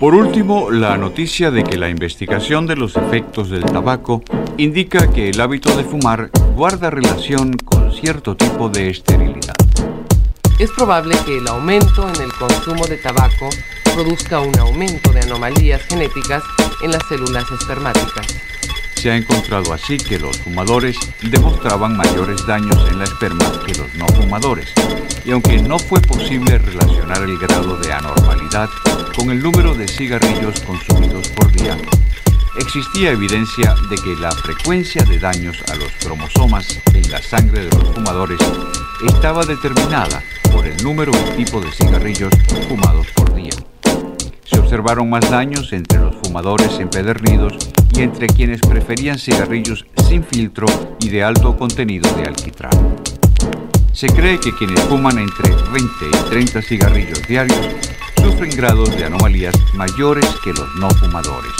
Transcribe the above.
Por último, la noticia de que la investigación de los efectos del tabaco indica que el hábito de fumar guarda relación con cierto tipo de esterilidad. Es probable que el aumento en el consumo de tabaco produzca un aumento de anomalías genéticas en las células espermáticas. Se ha encontrado así que los fumadores demostraban mayores daños en la esperma que los no fumadores, y aunque no fue posible relacionar el grado de anormalidad con el número de cigarrillos consumidos por día, existía evidencia de que la frecuencia de daños a los cromosomas en la sangre de los fumadores estaba determinada por el número y tipo de cigarrillos fumados por día. Se observaron más daños entre los fumadores empedernidos y entre quienes preferían cigarrillos sin filtro y de alto contenido de alquitrán. Se cree que quienes fuman entre 20 y 30 cigarrillos diarios sufren grados de anomalías mayores que los no fumadores.